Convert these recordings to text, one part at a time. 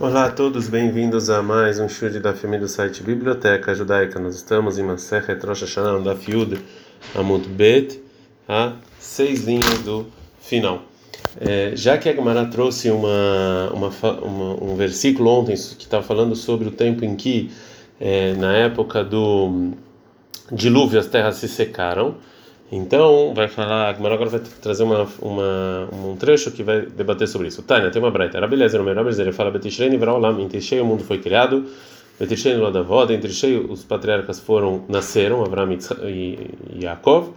Olá a todos, bem-vindos a mais um show da família do site Biblioteca Judaica. Nós estamos em Masechet Rosh Hashanah da Fiud Amut Bet, a seis linhas do final. É, já que a Gemara trouxe uma, uma, uma, um versículo ontem que estava falando sobre o tempo em que, é, na época do dilúvio, as terras se secaram, então, vai falar, agora vai trazer uma, uma, um trecho que vai debater sobre isso. Tânia, tem uma breita. Rabelezer, o melhor ele fala: Betishrei Nivraolam, em Tishrei o mundo foi criado, Betishrei no Lodavod, em Tishrei os patriarcas foram, nasceram, Avraham e Yaakov.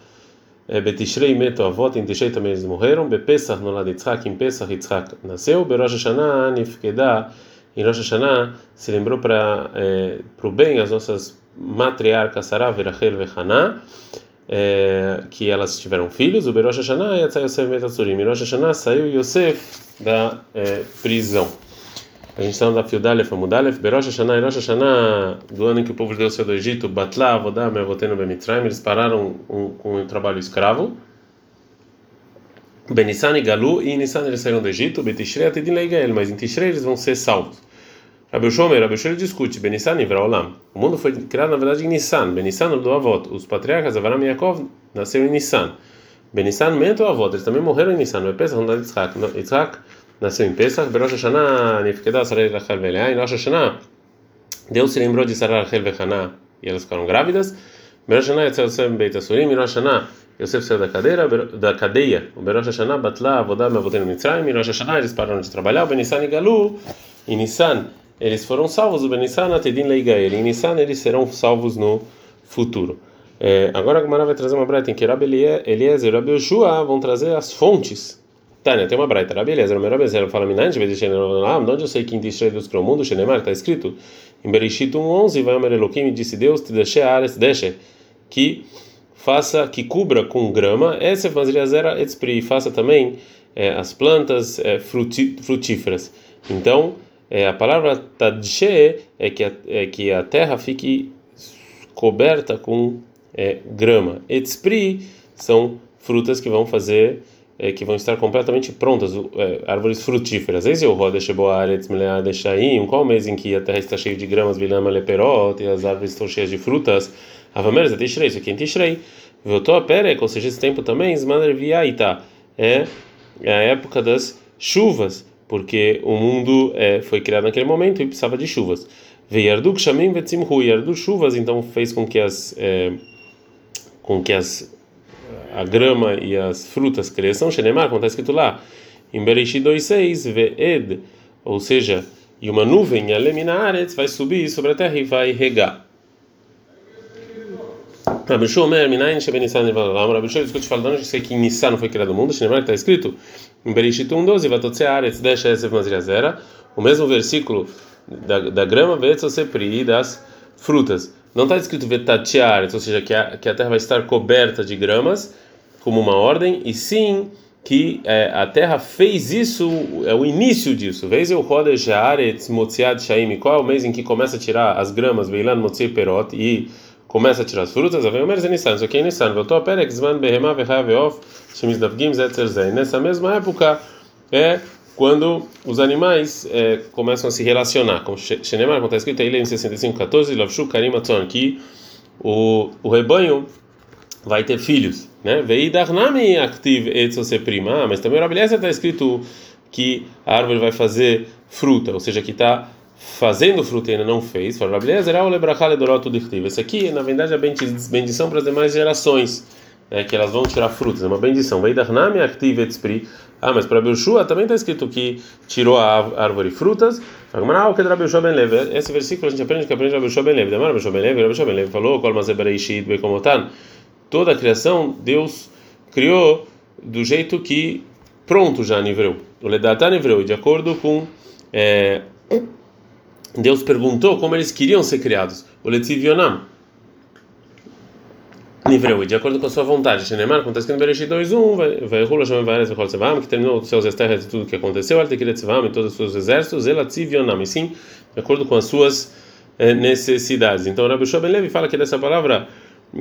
É, Betishrei meto avot, em Tishrei também eles morreram. Bepesach no lado Yitzhak, em Pesach Yitzhak nasceu. Berosh Hashanah, Nifkedah, em Rosh Hashanah se lembrou para é, o bem as nossas matriarcas Sarah, Verachel e Haná é, que elas tiveram filhos, o Berosh Hashanah e Atzai Yosef Metatsurim. Berosh Hashanah saiu Yosef da é, prisão. A gente está no Dafio Dalef, Amudalef, Berosh Hashanah e Rosh Hashanah, do ano em que o povo de Deus saiu do Egito, Batla, Avodá, Meavoteno, Bemitraim, eles pararam um, com o trabalho escravo. Benissan e Galu, e Nissan eles saíram do Egito, Betishrei, Atedin Leigael, mas em Tishrei eles vão ser salvos. Rabi Shomer, Rabi Shomer discute Benissan e Vraolam. O mundo foi criado na verdade em Nissan. Benissan do avot. Os patriarcas Avaram e Yaakov nasceram em Nissan. Benissan mente o avot. Eles também morreram em Nissan. Não é Pesach, não é Yitzhak. Yitzhak nasceu em Pesach. Berosh Hashanah, Nifkedah, Sarai Rachel Velea. Em Rosh Hashanah, Deus se lembrou de Sarai Rachel Vechaná e elas ficaram grávidas. Berosh Hashanah, Yosef Beit Asurim. Em Rosh Hashanah, Yosef saiu da cadeira, da cadeia. O Berosh Hashanah, Batla, Avodá, Meavotem Mitzrayim. Em Rosh Hashanah, eles pararam de trabalhar. Benissan e Galu. Em Nissan, eles foram salvos, Benissan Atedin Leigael. Em Nissan eles serão salvos no futuro. É, agora a Gemara vai trazer uma breita em que Rabi Eliezer e Rabi Yoshua vão trazer as fontes. Tânia, tem uma breita. Rabi Eliezer, Rabi Eliezer fala, Minante, de onde eu sei que em Tishrei dos Cromundo, Shenemar, está escrito, em Bereshit 1.11, vai Amer Elohim, disse Deus, te deixe ares, deixe, que faça, que cubra com grama, Esef Mazriazera Etzpri, faça também é, as plantas é, frutíferas. Então, é, a palavra tadshe é que a, é que a terra fique coberta com é, grama. Etspri são frutas que vão fazer é, que vão estar completamente prontas, é, árvores frutíferas. Esse é o roda qual mês em que a terra está cheia de gramas, vilama leperot, e as árvores estão cheias de frutas. Avameres é tishrei, isso aqui é tishrei. Voltou a perec, ou seja, esse tempo também, zmaner viaita, é a época das chuvas porque o mundo é, foi criado naquele momento e precisava de chuvas. Veiarduk shamim vetzimhu, yardu chuvas, então fez com que as é, com que as a grama e as frutas cresçam, Shenemar, como está escrito lá, em Bereshit 2:6, ve'ed, ou seja, e uma nuvem, aleminaretz, vai subir sobre a terra e vai regar. Rabi Shomer, Minayin Shebenissan Nivalam, Rabi Shomer discute falando que em Nissan foi criado o mundo, Shenemar está escrito em Bereshit 1:12, Vatotsearetz Desha Esef Mazriazera, o mesmo versículo da, da grama Vetzosepri das frutas. Não está escrito Vetatiaretz, ou seja, que a, que a terra vai estar coberta de gramas, como uma ordem, e sim que é, a terra fez isso, é o início disso. Vez eu roda Jaaretz Motziad Shaim, qual é o mês em que começa a tirar as gramas, Veilan Motzei Perot, e começa a tirar as frutas, Avei Omer Zenissan, isso aqui é Nissan, voltou a Perek, Zman Behemah Vechaveof, Shemizdavgim Zetzerzei. Nessa mesma época é quando os animais é, começam a se relacionar. Como Shenemar, como está escrito aí em 65:14, Lavshu Karim Atzon, que o, o rebanho vai ter filhos, né? Veidarnami active etzose prima, mas também o Rabeleza está escrito que a árvore vai fazer fruta, ou seja, que está fazendo fruta ainda não fez, esse aqui, na verdade, é a bendição para as demais gerações, né, que elas vão tirar frutas, é uma bendição. Ah, mas para Belshua também está escrito que tirou a árvore frutas. Esse versículo a gente aprende que aprende Rabbi Ben Levi. Rabbi Ben Levi, Rabbi Ben Levi falou, toda a criação Deus criou do jeito que pronto já hebreu. O Ledatan hebreu, de acordo com é, Deus perguntou como eles queriam ser criados. O Letivionam. Nivreu, de acordo com a sua vontade. Shenemar, acontece que no Bereshit 2.1, vai Rula Shem Vares Vechol Tzevam, que terminou os seus terras e tudo o que aconteceu, Altekiret e todos os seus exércitos, Elativionam, e sim, de acordo com as suas eh, necessidades. Então, Rabbi Shoben Levi fala que dessa palavra,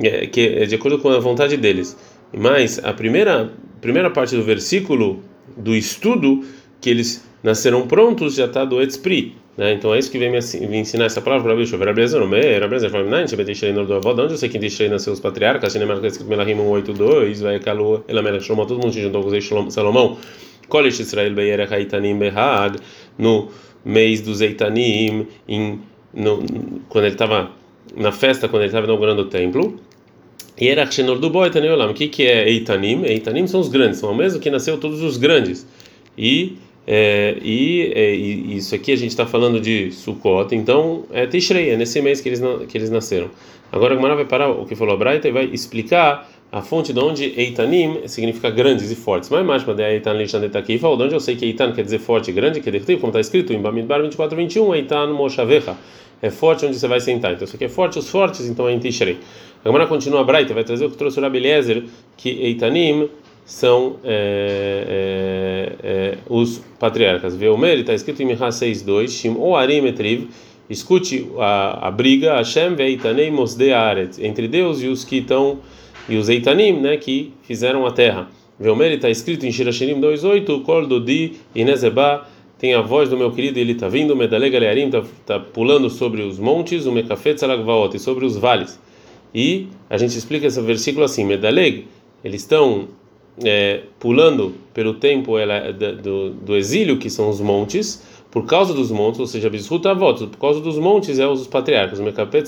eh, que é de acordo com a vontade deles. Mas a primeira, primeira parte do versículo, do estudo, que eles nasceram prontos, já está do Etzpri Né? Então é isso que vem me, ensinar essa palavra para Rabi Rabi não me, Rabi Lezer fala, não, Shebe Tishrei no do avó, de onde eu sei que Tishrei nasceu os patriarcas, Shene Melech escrito Melachim 182, vai Kalu, Elamelech Shlomo, todo mundo se juntou com Salomão, Kolish Israel Beirech Haitanim Behag, no mês dos Eitanim, em, no, quando ele estava na festa, quando ele estava inaugurando o templo, e era do Boi O que que é Eitanim? Eitanim são os grandes, são o mesmo que nasceu todos os grandes. E é, e, é, e, isso aqui a gente está falando de Sukkot, então é Tishrei, é nesse mês que eles, que eles nasceram. Agora a vai parar o que falou a Braita e vai explicar a fonte de onde Eitanim significa grandes e fortes. Mas mais para Eitan de onde eu sei que Eitan quer dizer forte e grande, que é como está escrito em Bamidbar 24, 21, Eitan Moshavecha. É forte onde você vai sentar. Então isso aqui é forte, os fortes, então é em Tishrei. A Gemara continua a Braita, vai trazer o que trouxe o Rabi Eliezer, que Eitanim são é, é, é, os patriarcas. Veomer, está escrito em Mihá 6.2, Shim o Arim etriv, escute a, a briga, Hashem veitanei mosde aret, entre Deus e os que estão, e os eitanim, né, que fizeram a terra. Veomer, está escrito em Shirashirim 2.8, Kol Dodi Inezeba, tem a voz do meu querido, ele está vindo, Medalega Learim, está tá pulando sobre os montes, o Mekafet e sobre os vales. E a gente explica esse versículo assim, Medaleg, eles estão é, pulando pelo tempo ela, do, do exílio, que são os montes, por causa dos montes, ou seja, Avot, por causa dos montes é os patriarcas, Mekapet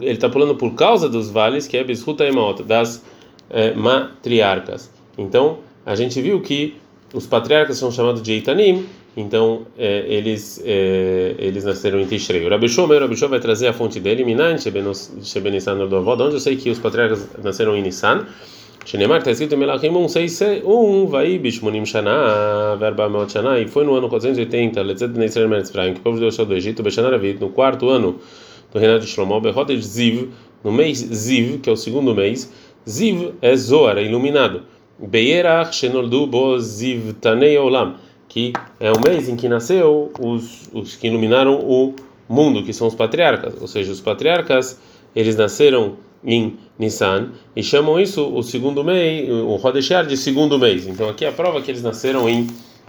ele está pulando por causa dos vales, que é Bizhuta Emaot, das é, matriarcas. Então, a gente viu que os patriarcas são chamados de Eitanim, então é, eles é, eles nasceram em Tishrei. O Rabi Shomer, vai trazer a fonte dele, Minan, Shebenissan Avó, onde eu sei que os patriarcas nasceram em Nissan, Shenemar está escrito em Melachim 1, vai Bishmonim Shana, verba Meot e foi no ano 480, Letzet Bnei Israel Meretz Praim, que o povo de Deus do Egito, Beshana Ravit, no quarto ano do reinado de Shlomo, Bechodesh Ziv, no mês Ziv, que é o segundo mês, Ziv é Zoar, é iluminado. Beierach Shenoldu Bo Ziv Tanei Olam, que é o mês em que nasceu os, os que iluminaram o mundo, que são os patriarcas, ou seja, os patriarcas, eles nasceram em Nissan e chamam isso o segundo mês, o Rodeshar de segundo mês. Então aqui é a prova que eles nasceram em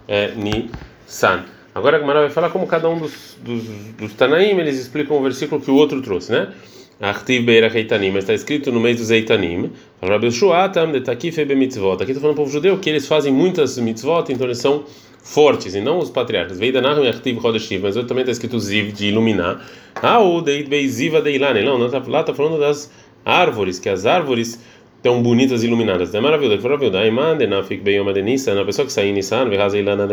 é, Nissan. Agora a Gemara vai falar como cada um dos, dos, dos Tanaim eles explicam o versículo que o outro trouxe, né? Artiv Beira Reitanim, mas está escrito no mês dos Eitanim. Aqui está falando o povo judeu que eles fazem muitas mitzvot, então eles são fortes, e não os patriarcas. Veidanahum Artiv Rodeshiv, mas também está escrito Ziv, de iluminar. Ah, o Deit Beiziva Deilane. Não, lá está falando das árvores, que as árvores estão bonitas e iluminadas. É maravilhoso. Que maravilhoso. Aí manda na fique bem uma denissa, na pessoa que sai em Nissan, vê razeilana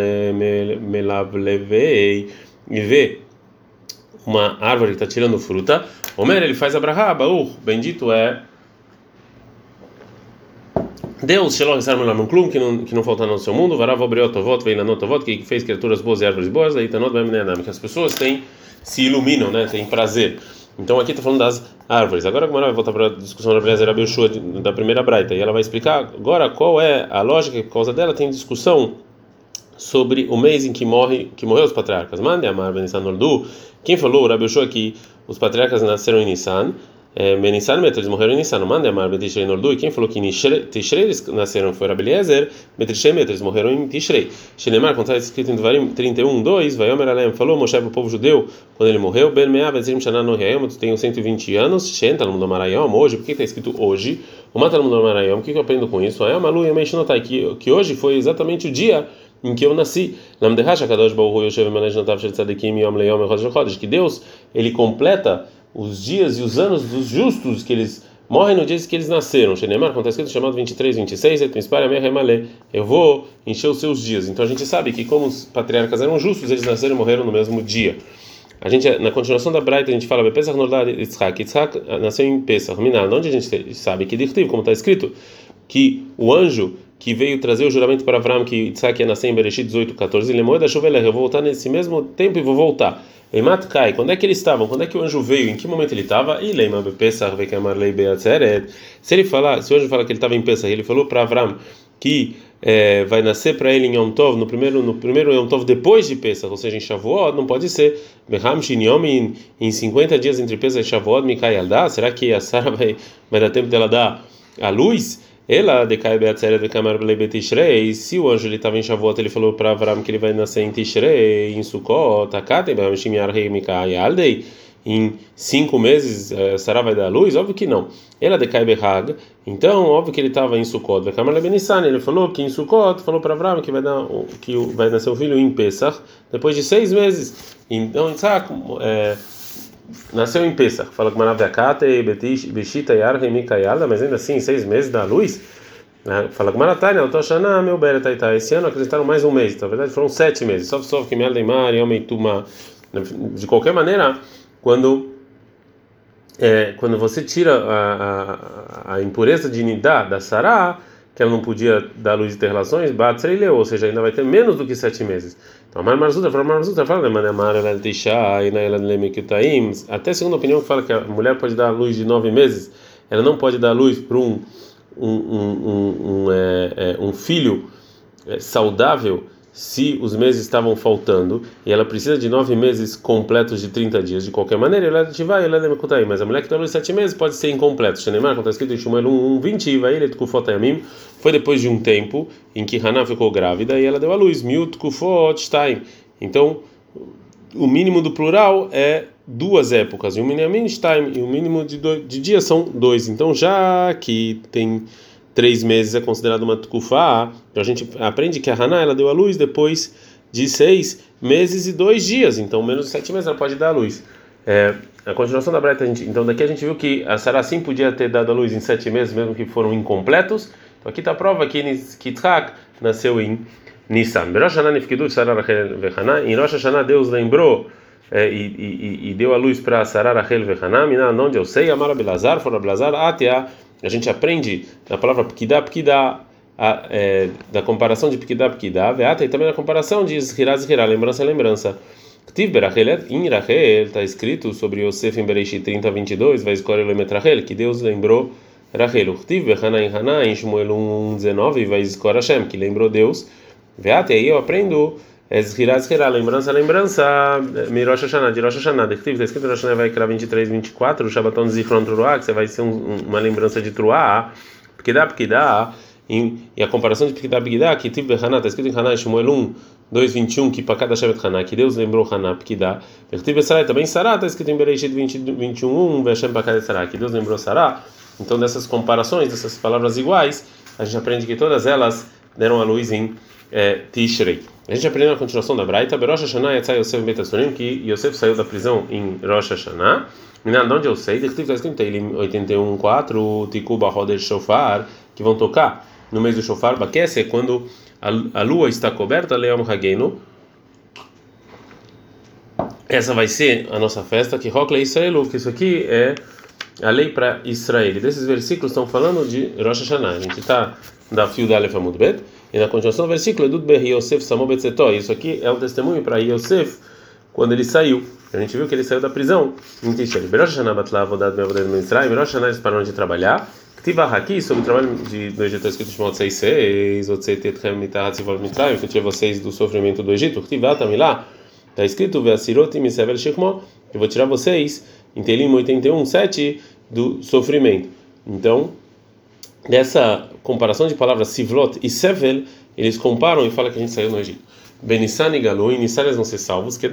melavlevei e vê uma árvore que está tirando fruta. Homer ele faz a brahaba, uh, bendito é Deus, Shalom Sarmelam Klum, que não que não falta no seu mundo, Varav Obriotovot, Veinanotovot, que fez criaturas boas e árvores boas, aí Tanot Vemnenam, que as pessoas têm se iluminam, né, têm prazer. Então aqui está falando das árvores. Agora a vai voltar para a discussão da Breza Rabiushua da primeira Braita e ela vai explicar agora qual é a lógica por causa dela tem discussão sobre o mês em que morre que morreu os patriarcas. Mande Amar Benissan Nordu. Quem falou, o Rabiushua, que os patriarcas nasceram em Nissan Benissan Metre, eles morreram em Nissan, manda Amar Betishrei Nordu, e quem falou que Tishrei eles nasceram foi Rabeliezer, Betishrei Metre, eles morreram em Tishrei. Shenemar, quando está escrito em Devarim 31, 2, vai Omer Alem, falou Moshe para o povo judeu, quando ele morreu, Ben Mea Bezrim Shana no Reayom, tu tem 120 anos, Shen Talmud Amarayom, hoje, por que está escrito hoje? O Matalmud Amarayom, o que eu aprendo com isso? Ayom Alu Yemei Shinotai, que hoje foi exatamente o dia em que eu nasci. Que Deus, ele completa os dias e os anos dos justos que eles morrem no dia que eles nasceram. Shenemar, quando está escrito chamado 23, 26, eu vou encher os seus dias. Então a gente sabe que como os patriarcas eram justos, eles nasceram e morreram no mesmo dia. A gente, na continuação da Braita, a gente fala, Pesach Nordad nasceu em Pesach, Minal, onde a gente sabe que como está escrito, que o anjo que veio trazer o juramento para Avram que Yitzhak ia nascer em Bereshit 18, 14, ele morreu da eu vou voltar nesse mesmo tempo e vou voltar. Eimat Kai, quando é que eles estavam? Quando é que o anjo veio? Em que momento ele estava? E Leima Pesach Vekemarlei Beatzeret. Se ele falar, se o anjo falar que ele estava em Pesach, ele falou para Avram que é, vai nascer para ele em Yom Tov, no primeiro no primeiro Yom Tov depois de Pesach, ou seja, em Shavuot, não pode ser Beham Shinyom em, em 50 dias entre Pesach e Shavuot, Mikai Aldá, será que a Sara vai, vai dar tempo dela dar a luz? Ela decai beatzeret de kamar betishrei. Se o anjo ele estava em Shavuot, ele falou para Avram que ele vai nascer em Tishrei, em Sukkot, Akatem, Bamshim Yarhei Mikai Aldei. Em cinco meses Sarah vai dar luz? Óbvio que não. Ela decai behag. Então, óbvio que ele estava em Sukkot. De kamar benissan. Ele falou que em Sukkot falou para Avram que vai dar que vai nascer o filho em Pesach depois de seis meses. Então, Isaac é, nasceu em Pesach, fala que Maraviakate, Beshita, Yarhe, Mikayala, mas ainda assim, seis meses da luz. Né? Fala que Maratania, Otoshana, meu Beretaita. Esse ano acreditaram mais um mês, na verdade foram sete meses. Só só que Miel Deimar, Yomei Tuma. De qualquer maneira, quando. É, quando você tira a, a, a impureza de Nidá da Sará, que ela não podia dar luz e ter relações, Batsreileu, ou seja, ainda vai ter menos do que sete meses. Então, Amar Marzuta fala, Marzuta fala, até segunda opinião fala que a mulher pode dar luz de nove meses, ela não pode dar luz para um, um, um, um, um, é, é, um filho é, saudável se os meses estavam faltando e ela precisa de nove meses completos de 30 dias de qualquer maneira, ela vai, ela aí, mas a mulher que dá luz sete meses pode ser incompleto. Shenemar, como está escrito em Shmuel 1, 20, vai ele Tkufotayamim, foi depois de um tempo em que Haná ficou grávida e ela deu a luz, Mil Tkufotstein. Então, o mínimo do plural é duas épocas, e o mínimo e o mínimo de, dois, de dias são dois. Então, já que tem três meses é considerado uma tukufá, então a gente aprende que a Haná ela deu a luz depois de seis meses e dois dias, então menos de sete meses ela pode dar a luz. É, a continuação da Breta, então daqui a gente viu que a Sarah sim podia ter dado a luz em sete meses, mesmo que foram incompletos. Então aqui está a prova que Yitzhak nasceu em Nissan. Em Rosh Hashanah Deus lembrou é, e, e, e, deu a luz para Sarah Rachel Vehaná, onde eu sei, Amar Abelazar, for Abelazar, Atia a gente aprende na palavra pkidá, pkidá, é, da comparação de pkidá, pkidá, veata, e também na comparação de zhirá, zhirá, lembrança, lembrança. Ktiv Berachelet, in Rachel, está escrito sobre Yosef em Bereshit 30, 22, vai escolher o Rachel, que Deus lembrou Rachel. Ktiv Bechana em Haná, em Shmuel 1, 19, vai escolher Hashem, que lembrou Deus. Veata, e aí eu aprendo Ezhirá, Zhirá, lembrança, lembrança, Mirosh Hashanah, de Rosh Hashanah, está escrito Rosh Hashanah vai criar 23, 24, o Shabbaton Zichron Truá, que você vai ser um, uma lembrança de Truá, porque dá, porque dá, e a comparação de Pekidá, Pekidá, que Tiv Haná, está escrito em Haná, Shmuel 1, 2, 21, que para cada Shabbat Haná, que Deus lembrou Haná, Pekidá, Tiv Sarai, também Sará, está escrito em Bereshit 20, 21, 1, Veshem para cada Sará, que Deus lembrou Sará, então dessas comparações, dessas palavras iguais, a gente aprende que todas elas deram a luz em é, Tishrei. A gente aprendeu na continuação da Braita, Berosh Hashanah Yatzai Yosef Betasurim, que Yosef saiu da prisão em Rosh Hashanah. Menina, onde eu sei, está escrito em 81.4, Tikuba Roder Shofar, que vão tocar no mês do Shofar, Bakese, quando a, a lua está coberta, Leão Hagenu. Essa vai ser a nossa festa, que Rokle Israelu, que isso aqui é a lei para Israel. E desses versículos estão falando de Rosh Hashanah. A gente está da fio da Aleph Amud Bet. E na continuação do versículo, Edut Ber Yosef Samobetzetó. Isso aqui é um testemunho para Yosef quando ele saiu. A gente viu que ele saiu da prisão em Tishel. Berosh Hashanah Batla Avodat Meavodat Mitzrayim. Berosh Hashanah eles pararam de trabalhar. Ktiva aqui sobre o trabalho de, do Egito, escrito Shemot 6.6, Otsetetchem Mitahat Sivol Mitzrayim, que tirei vocês do sofrimento do Egito. Ktiva Tamilá, está escrito Veasirot Misevel Shechmo, eu vou tirar vocês, em Telim 81, 7, do sofrimento. Então, dessa comparação de palavras Sivlot e Sevel, eles comparam e falam que a gente saiu no Egito. Benissan e Galu, e vão ser salvos, que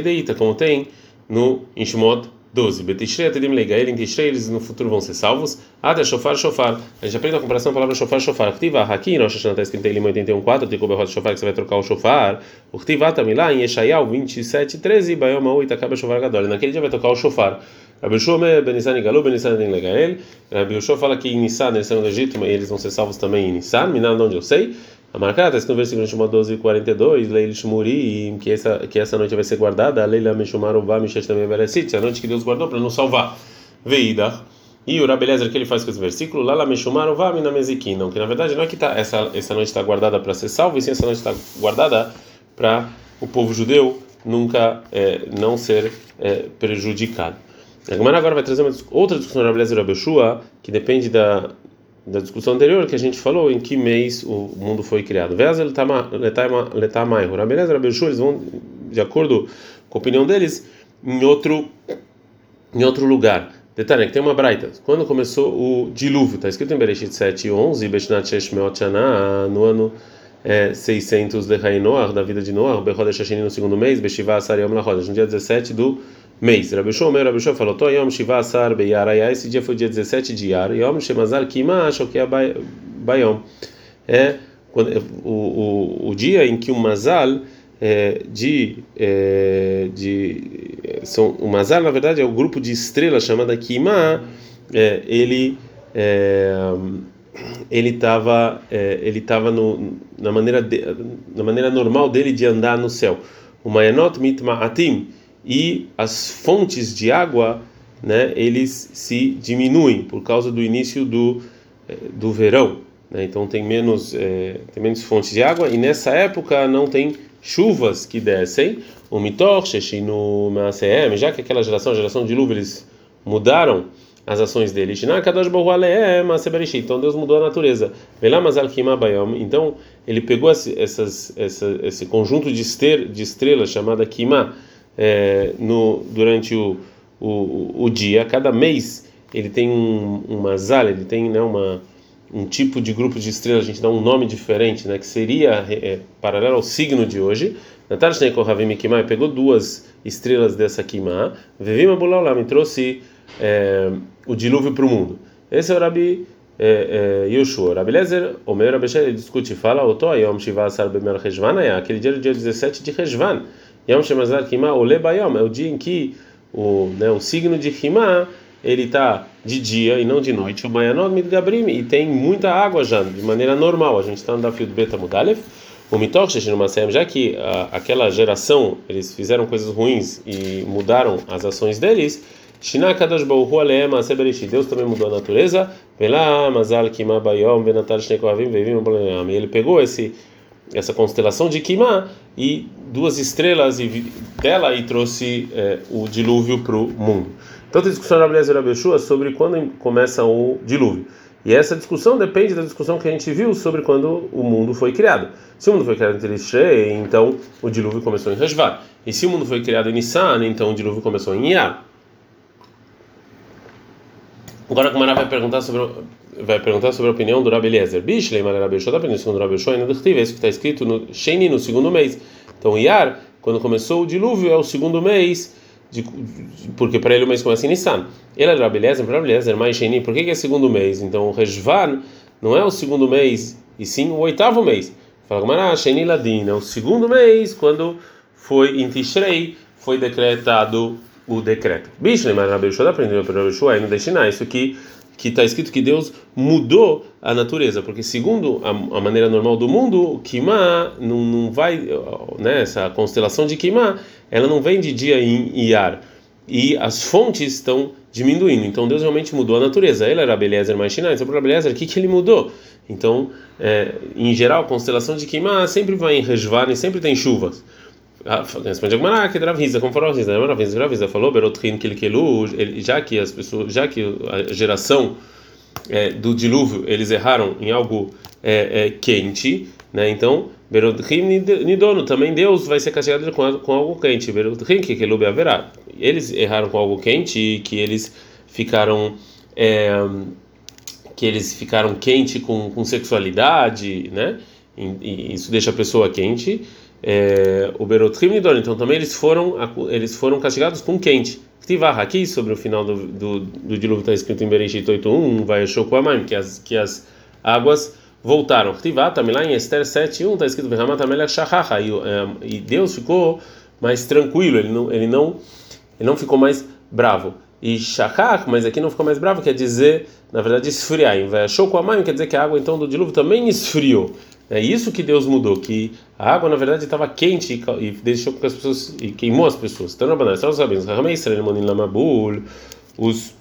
deita, como tem no Inshmod 12. Betishrei atedim leigael, em Tishrei eles no futuro vão ser salvos. Ada shofar shofar. A gente aprende a comparação da palavra shofar shofar. Ktiva em Rosh Hashanah está escrito em Lim 81.4, Tico Behot shofar, que você vai trocar o shofar. O Ktiva tamilá em Yeshayahu 27.13, Bayom Aui Takaba shofar gadol. Naquele dia vai tocar o shofar. Rabi Shome, Benissan e Galu, Benissan e Legael. Rabi Yoshua fala que em Nissan eles são do Egito, mas eles vão ser salvos também em Nissan. Minan, onde eu sei. A marcada está no versículo Shema 12, 42, Leil Shmuri, que essa, que essa noite vai ser guardada, Leila Meshumar Uvá Mishesh também a noite que Deus guardou para nos salvar. Veida. E o Rabelezer que ele faz com esse versículo, Lala Meshumar Uvá Minamezikin, não, que na verdade não é que tá, essa, essa noite está guardada para ser salvo, e sim essa noite está guardada para o povo judeu nunca é, não ser é, prejudicado. A agora vai trazer uma, outra discussão do Rabelezer e Rabeshua, que depende da da discussão anterior que a gente falou em que mês o mundo foi criado. Vez eles vão de acordo com a opinião deles em outro em outro lugar. Detalhe, que tem uma braita. Quando começou o dilúvio, está escrito em Bereshit 7 e 11, Beshnat Sheshmeot Shana, no ano é, 600 de Rainoar, da vida de Noar, Bechodesh Hasheni no segundo mês, Beshiva Asar Yom Lachodesh, no dia 17 do mês. Rabi Shua, meu Rabi Shua falou, To Yom Shiva Asar Beyar Ayah, esse dia foi dia 17 de Yar, Yom Shemazal Kima Shokea Bayom. É o, o, o dia em que o Mazal é, de, é, de são, o Mazal na verdade é o grupo de estrelas chamada Kima é, ele é, ele estava é, ele estava na maneira de, na maneira normal dele de andar no céu o Mayanot Mitma'atim e as fontes de água né eles se diminuem por causa do início do é, do verão né? então tem menos tem menos fontes de água e nessa época não tem chuvas que descem, o mitor sheshinu maaseem, já que aquela geração, a geração de dilúvio, eles mudaram as ações deles. Então Deus mudou a natureza. Então ele pegou essas, essa, esse conjunto de, ester, de estrelas chamada Kima é, no, durante o, o, o dia. Cada mês ele tem um, um ele tem né, uma um tipo de grupo de estrelas, a gente dá um nome diferente, né, que seria é, paralelo ao signo de hoje. Natal Shnei Kohavim Kimai pegou duas estrelas dessa Kimá, Vevim Abulaulam, trouxe é, o dilúvio para o mundo. Esse é o Rabi é, é. Rabi Lezer, o meu Rabi ele discute e fala, Oto Ayom Shiva Bemer Rejvan, é aquele dia, dia 17 de Rejvan. Yom Shemazar Kimá, Ole Bayom, é o dia em que o, né, o signo de Kimá ele está de dia e não de noite. O Mayanot Midgabrim e tem muita água já, de maneira normal. A gente está no Dafio do Beta Mudalev. O Mitoch já que uh, aquela geração eles fizeram coisas ruins e mudaram as ações deles. Deus também mudou a natureza. Ele pegou esse essa constelação de Kima e duas estrelas dela e trouxe eh, o dilúvio para o mundo. Então tem discussão na Beleza e sobre quando começa o dilúvio. E essa discussão depende da discussão que a gente viu sobre quando o mundo foi criado. Se o mundo foi criado em Telishe, então o dilúvio começou em Rashvar. E se o mundo foi criado em Nissan, então o dilúvio começou em Iyar. Agora a Kumara vai perguntar sobre vai perguntar sobre a opinião do Rabi Eliezer. Bishlei Rabi Yoshua, da opinião segundo Rabi Yoshua, ainda é isso que está escrito no Sheni, no segundo mês. Então Iyar, quando começou o dilúvio, é o segundo mês de, porque para ele o mês começa em Nissan. Ele é Rabelezer, para mais Sheni, por que, que é segundo mês? Então o Rejvan não é o segundo mês, e sim o oitavo mês. Fala Gamara, Sheni Ladin, é o segundo mês, quando foi em Tishrei, foi decretado o decreto. Bicho, mas Rabi Shua aprendeu para Rabi Shua, não deixa isso aqui que está escrito que Deus mudou a natureza, porque segundo a, a maneira normal do mundo, Kima não, não vai, né, essa constelação de Kima, ela não vem de dia em Iar, e as fontes estão diminuindo, então Deus realmente mudou a natureza. Ele era Beliezer mais Shinai, então para Beliezer, o que, que ele mudou? Então, é, em geral, a constelação de Kima sempre vai em e sempre tem chuvas. Responde a Gemara que Dravisa, como falou Dravisa, Dravisa, falou, Berotrin Kilkelu, já que as pessoas, já que a geração é, do dilúvio eles erraram em algo é, é, quente, né? Então, Berotrin Nidono, também Deus vai ser castigado com, com algo quente. Berotrin Kilkelu haverá. Eles erraram com algo quente que eles ficaram é, que eles ficaram quente com, com sexualidade, né? E, e isso deixa a pessoa quente o Berotrim então também eles foram eles foram castigados com quente. Tivar aqui sobre o final do, do, do dilúvio está escrito em Bereshit 8.1, vai Shokuamaim, que as que as águas voltaram. Tivar também lá em Esther 7.1 está escrito Vehamatamela Shahaha, e, é, e Deus ficou mais tranquilo, ele não ele não ele não ficou mais bravo. E Shakach, mas aqui não ficou mais bravo, quer dizer, na verdade, esfriar. Em Shokuamaim quer dizer que a água então do dilúvio também esfriou. É isso que Deus mudou, que a água na verdade estava quente e, deixou que as pessoas e queimou as pessoas. Então, na banana, nós sabemos, os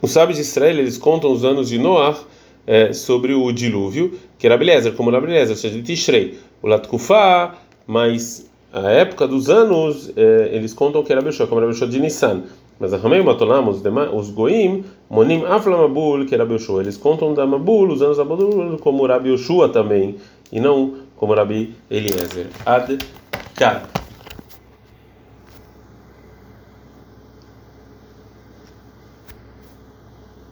os sábios de Israel eles contam os anos de Noah é, sobre o dilúvio, que era Beleza, como era Beleza, ou seja, de Tishrei, o Latkufá, mas a época dos anos é, eles contam que era Beshua, como era Beshua de Nissan. Mas a Ramei Matolam, os, os Goim, Monim Aflamabul, que era Yoshua. Eles contam da Mabul, da Mabul, como Rabi Yoshua também, e não como Rabi Eliezer. Ad Kad.